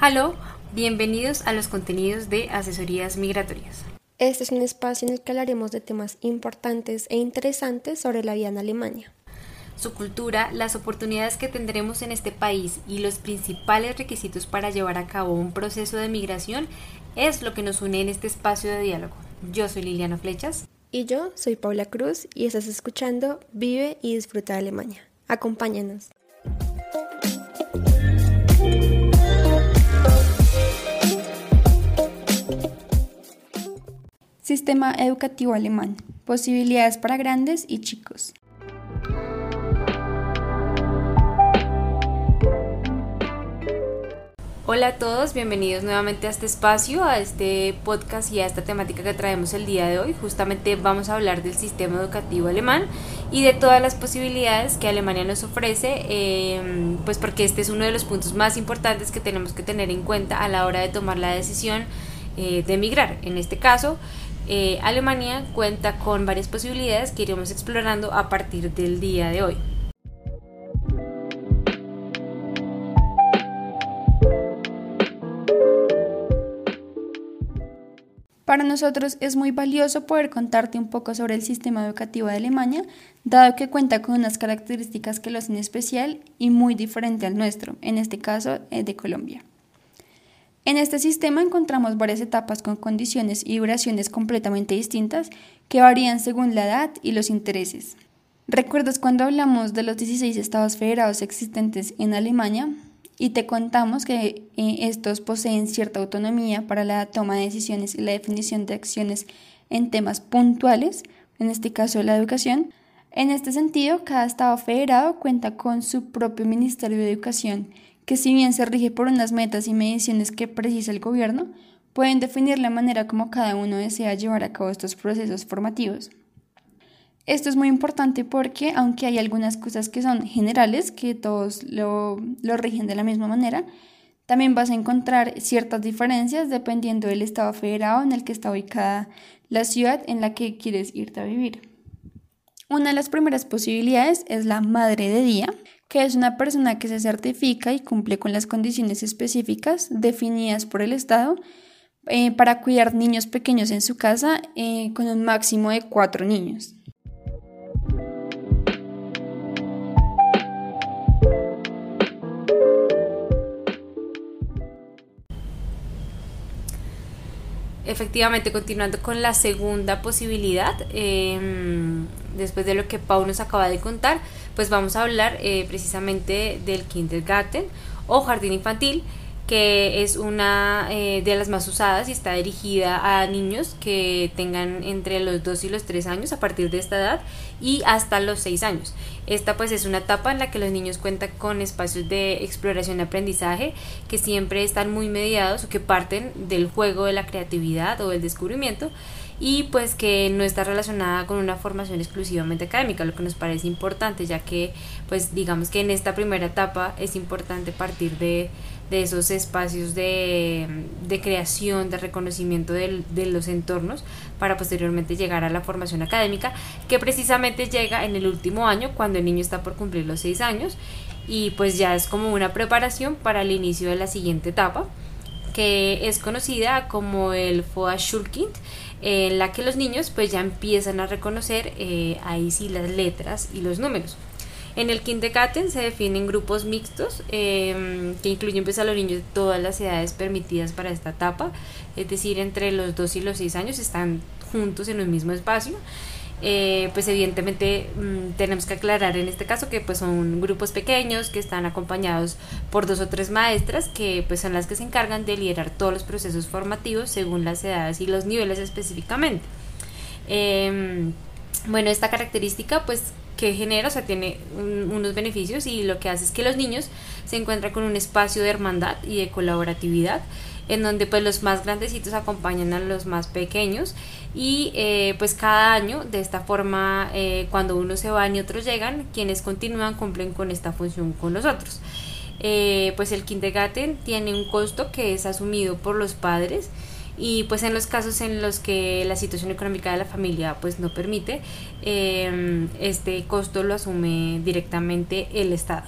Hola, bienvenidos a los contenidos de asesorías migratorias. Este es un espacio en el que hablaremos de temas importantes e interesantes sobre la vida en Alemania. Su cultura, las oportunidades que tendremos en este país y los principales requisitos para llevar a cabo un proceso de migración es lo que nos une en este espacio de diálogo. Yo soy Liliana Flechas. Y yo soy Paula Cruz y estás escuchando Vive y Disfruta de Alemania. Acompáñanos. Sistema educativo alemán. Posibilidades para grandes y chicos. Hola a todos, bienvenidos nuevamente a este espacio, a este podcast y a esta temática que traemos el día de hoy. Justamente vamos a hablar del sistema educativo alemán y de todas las posibilidades que Alemania nos ofrece, eh, pues porque este es uno de los puntos más importantes que tenemos que tener en cuenta a la hora de tomar la decisión eh, de emigrar. En este caso, eh, Alemania cuenta con varias posibilidades que iremos explorando a partir del día de hoy. Para nosotros es muy valioso poder contarte un poco sobre el sistema educativo de Alemania, dado que cuenta con unas características que lo hacen especial y muy diferente al nuestro, en este caso eh, de Colombia. En este sistema encontramos varias etapas con condiciones y duraciones completamente distintas que varían según la edad y los intereses. ¿Recuerdas cuando hablamos de los 16 estados federados existentes en Alemania? Y te contamos que eh, estos poseen cierta autonomía para la toma de decisiones y la definición de acciones en temas puntuales, en este caso la educación. En este sentido, cada estado federado cuenta con su propio Ministerio de Educación que si bien se rige por unas metas y mediciones que precisa el gobierno, pueden definir la manera como cada uno desea llevar a cabo estos procesos formativos. Esto es muy importante porque, aunque hay algunas cosas que son generales, que todos lo, lo, rigen de la misma manera, también vas a encontrar ciertas diferencias dependiendo del estado federado en el que está ubicada la ciudad en la que quieres irte a vivir. Una de las primeras posibilidades es la madre de día, que es una persona que se certifica y cumple con las condiciones específicas definidas por el Estado eh, para cuidar niños pequeños en su casa eh, con un máximo de cuatro niños. Efectivamente, continuando con la segunda posibilidad, em, después de lo que Pau nos acaba de contar, pues vamos a hablar eh, precisamente del kindergarten o jardín infantil, que es una eh, de las más usadas y está dirigida a niños que tengan entre los 2 y los 3 años a partir de esta edad y hasta los 6 años. Esta pues es una etapa en la que los niños cuentan con espacios de exploración y aprendizaje que siempre están muy mediados o que parten del juego de la creatividad o del descubrimiento y pues que no está relacionada con una formación exclusivamente académica, lo que nos parece importante, ya que pues digamos que en esta primera etapa es importante partir de, esos espacios de, creación, de reconocimiento de, de los entornos para posteriormente llegar a la formación académica, que precisamente llega en el último año, cuando el niño está por cumplir los seis años, y pues ya es como una preparación para el inicio de la siguiente etapa, que es conocida como el Vorschulkind, en la que los niños pues ya empiezan a reconocer eh, ahí sí las letras y los números. En el Kindergarten se definen grupos mixtos em, que incluyen pues a los niños de todas las edades permitidas para esta etapa, es decir, entre los 2 y los 6 años están juntos en un mismo espacio eh, pues evidentemente mm, tenemos que aclarar en este caso que pues son grupos pequeños que están acompañados por dos o tres maestras que pues son las que se encargan de liderar todos los procesos formativos según las edades y los niveles específicamente. Em, bueno, esta característica pues que genera, o sea, tiene unos beneficios y lo que hace es que los niños se encuentran con un espacio de hermandad y de colaboratividad en donde pues los más grandecitos acompañan a los más pequeños y eh, pues cada año de esta forma eh, cuando uno se va y otros llegan quienes continúan cumplen con esta función con los otros eh, pues el kindergarten tiene un costo que es asumido por los padres y pues en los casos en los que la situación económica de la familia pues no permite, em, este costo lo asume directamente el Estado.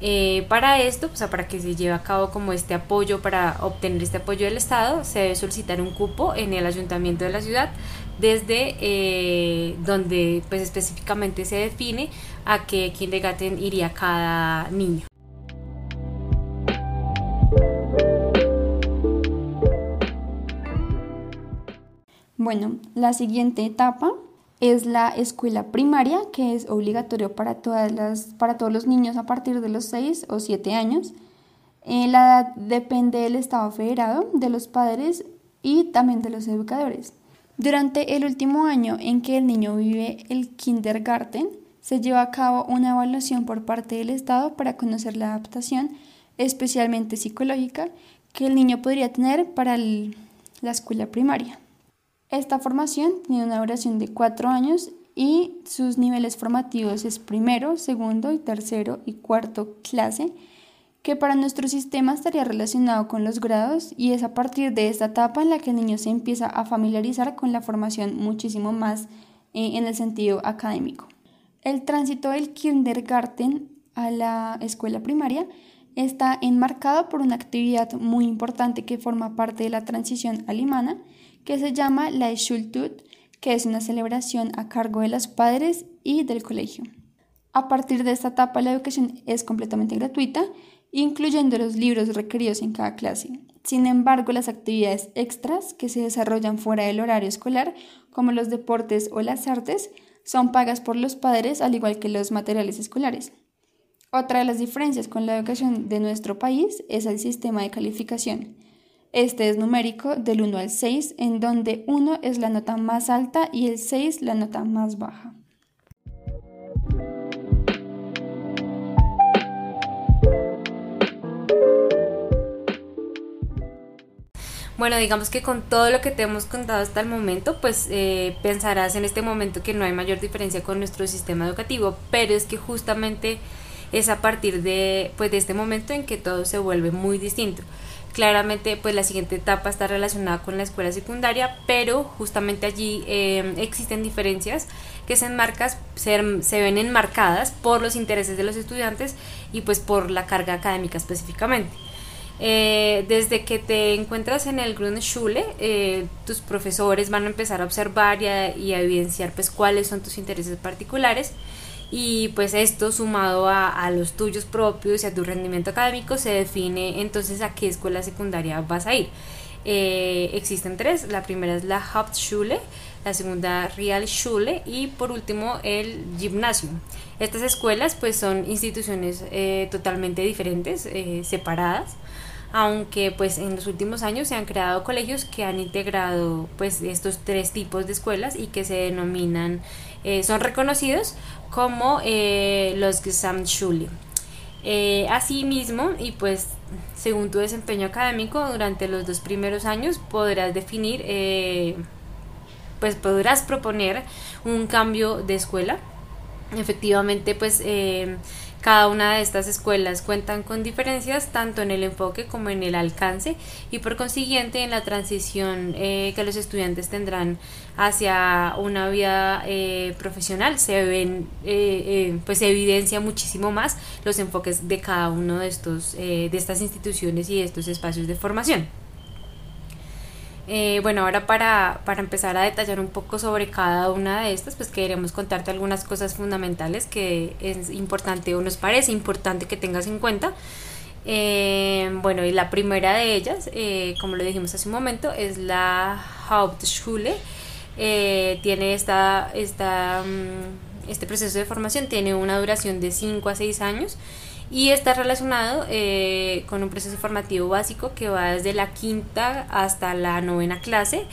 Eh, para esto, o sea, para que se lleve a cabo como este apoyo, para obtener este apoyo del Estado, se debe solicitar un cupo en el ayuntamiento de la ciudad, desde eh, donde pues específicamente se define a qué kindergarten iría cada niño. Bueno, la siguiente etapa es la escuela primaria, que es obligatorio para, todas las, para todos los niños a partir de los 6 o 7 años. Eh, la edad depende del Estado federado, de los padres y también de los educadores. Durante el último año en que el niño vive el kindergarten, se lleva a cabo una evaluación por parte del Estado para conocer la adaptación, especialmente psicológica, que el niño podría tener para la escuela primaria. Esta formación tiene una duración de cuatro años y sus niveles formativos es primero, segundo y tercero y cuarto clase, que para nuestro sistema estaría relacionado con los grados y es a partir de esta etapa en la que el niño se empieza a familiarizar con la formación muchísimo más eh, en el sentido académico. El tránsito del kindergarten a la escuela primaria está enmarcado por una actividad muy importante que forma parte de la transición alemana que se llama la Schultut, que es una celebración a cargo de los padres y del colegio. A partir de esta etapa la educación es completamente gratuita, incluyendo los libros requeridos en cada clase. Sin embargo, las actividades extras que se desarrollan fuera del horario escolar, como los deportes o las artes, son pagas por los padres al igual que los materiales escolares. Otra de las diferencias con la educación de nuestro país es el sistema de calificación. Este es numérico del 1 al 6, en donde 1 es la nota más alta y el 6 la nota más baja. Bueno, digamos que con todo lo que te hemos contado hasta el momento, pues eh, pensarás en este momento que no hay mayor diferencia con nuestro sistema educativo, pero es que justamente es a partir de, pues, de este momento en que todo se vuelve muy distinto. Claramente, pues la siguiente etapa está relacionada con la escuela secundaria, pero justamente allí em, existen diferencias que se, enmarcas, se, se, ven enmarcadas por los intereses de los estudiantes y pues por la carga académica específicamente. Eh, desde que te encuentras en el Grundschule, eh, tus profesores van a empezar a observar y a, y a evidenciar pues cuáles son tus intereses particulares y pues esto sumado a, los tuyos propios y a tu rendimiento académico se define entonces a qué escuela secundaria vas a ir. Eh, existen tres, la primera es la Hauptschule, la segunda Realschule y por último el Gymnasium. Estas escuelas pues son instituciones eh, totalmente diferentes, eh, separadas, aunque pues en los últimos años se han creado colegios que han integrado pues estos tres tipos de escuelas y que se denominan, son reconocidos como eh, los Gesamtschule. Eh, asimismo, y pues según tu desempeño académico durante los dos primeros años podrás definir, eh, pues podrás proponer un cambio de escuela. Efectivamente, pues eh, cada una de estas escuelas cuentan con diferencias tanto en el enfoque como en el alcance y por consiguiente en la transición eh, que los estudiantes tendrán hacia una vida eh, profesional se ven eh, pues se evidencia muchísimo más los enfoques de cada uno de estos de estas instituciones y de estos espacios de formación. Eh, bueno, ahora para, para, empezar a detallar un poco sobre cada una de estas, pues queremos contarte algunas cosas fundamentales que es importante o nos parece importante que tengas en cuenta. Eh, bueno, y la primera de ellas, eh, como lo dijimos hace un momento, es la Hauptschule. tiene esta, esta, mm, este proceso de formación, tiene una duración de 5 a 6 años y está relacionado eh, con un proceso formativo básico que va desde la quinta hasta la novena clase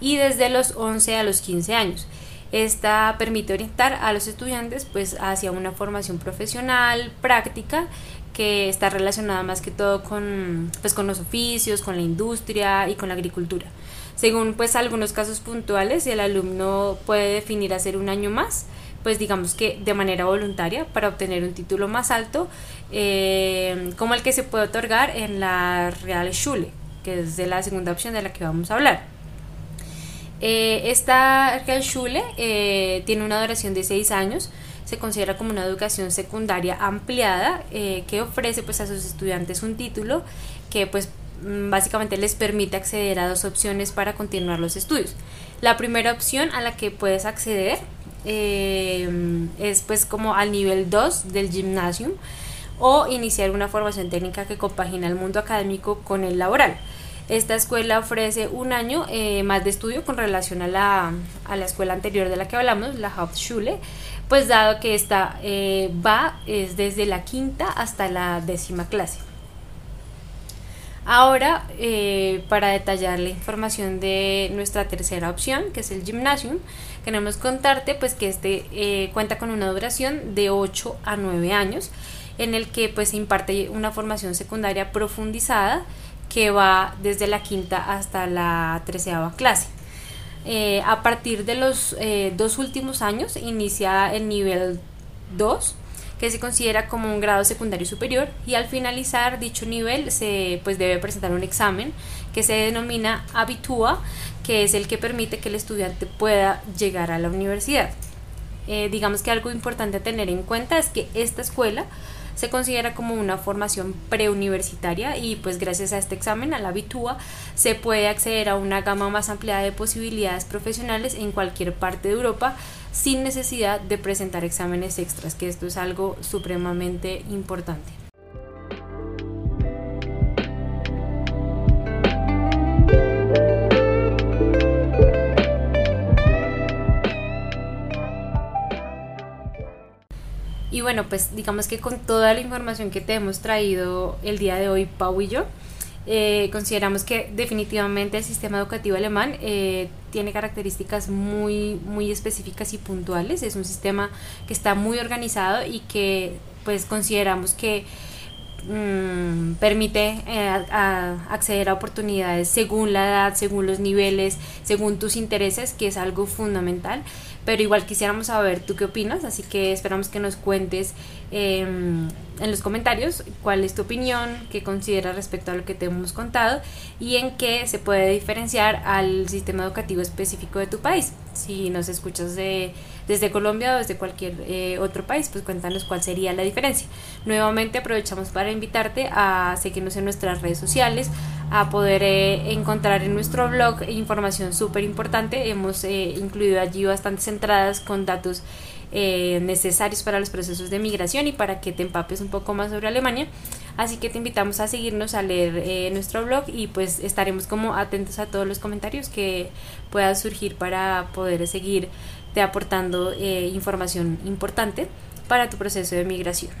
y desde los 11 a los 15 años. Esta permite orientar a los estudiantes pues hacia una formación profesional, práctica, que está relacionada más que todo con, pues, con los oficios, con la industria y con la agricultura. Según pues algunos casos puntuales, el alumno puede definir hacer un año más pues digamos que de manera voluntaria para obtener un título más alto, eh, como el que se puede otorgar en la Real Schule, que es de la segunda opción de la que vamos a hablar. Eh, esta Real Schule eh, tiene una duración de 6 años, se considera como una educación secundaria ampliada que ofrece pues a sus estudiantes un título que pues mm, básicamente les permite acceder a dos opciones para continuar los estudios. La primera opción a la que puedes acceder eh, es pues como al nivel 2 del gymnasium o iniciar una formación técnica que compagina el mundo académico con el laboral. Esta escuela ofrece un año eh, más de estudio con relación a la, a la, escuela anterior de la que hablamos, la Hauptschule, pues dado que esta eh, va es desde la quinta hasta la décima clase. Ahora, eh, para detallar la información de nuestra tercera opción, que es el gymnasium, queremos contarte pues que este eh, cuenta con una duración de 8 a 9 años, en el que pues se imparte una formación secundaria profundizada que va desde la quinta hasta la treceava clase. Eh, a partir de los dos últimos años inicia el nivel 2 que se considera como un grado secundario superior y al finalizar dicho nivel se pues debe presentar un examen que se denomina Abitua, que es el que permite que el estudiante pueda llegar a la universidad. Eh, digamos que algo importante a tener en cuenta es que esta escuela se considera como una formación preuniversitaria y pues gracias a este examen, a la Abitua, se puede acceder a una gama más ampliada de posibilidades profesionales en cualquier parte de Europa sin necesidad de presentar exámenes extras, que esto es algo supremamente importante. Y bueno, pues digamos que con toda la información que te hemos traído el día de hoy, Pau y yo, eh, consideramos que definitivamente el sistema educativo alemán eh, tiene características muy, muy específicas y puntuales. Es un sistema que está muy organizado y que pues consideramos que mm, permite eh, acceder a oportunidades según la edad, según los niveles, según tus intereses, que es algo fundamental. Pero igual quisiéramos saber tú qué opinas, así que esperamos que nos cuentes em, en los comentarios cuál es tu opinión, qué consideras respecto a lo que te hemos contado y en qué se puede diferenciar al sistema educativo específico de tu país. Si nos escuchas de, desde Colombia o desde cualquier eh, otro país, pues cuéntanos cuál sería la diferencia. Nuevamente aprovechamos para invitarte a seguirnos en nuestras redes sociales, a poder eh, encontrar en nuestro blog información súper importante. Hemos eh, incluido allí bastantes entradas con datos eh, necesarios para los procesos de migración y para que te empapes un poco más sobre Alemania. Así que te invitamos a seguirnos, a leer eh, nuestro blog y pues estaremos como atentos a todos los comentarios que puedan surgir para poder seguir te aportando eh, información importante para tu proceso de migración.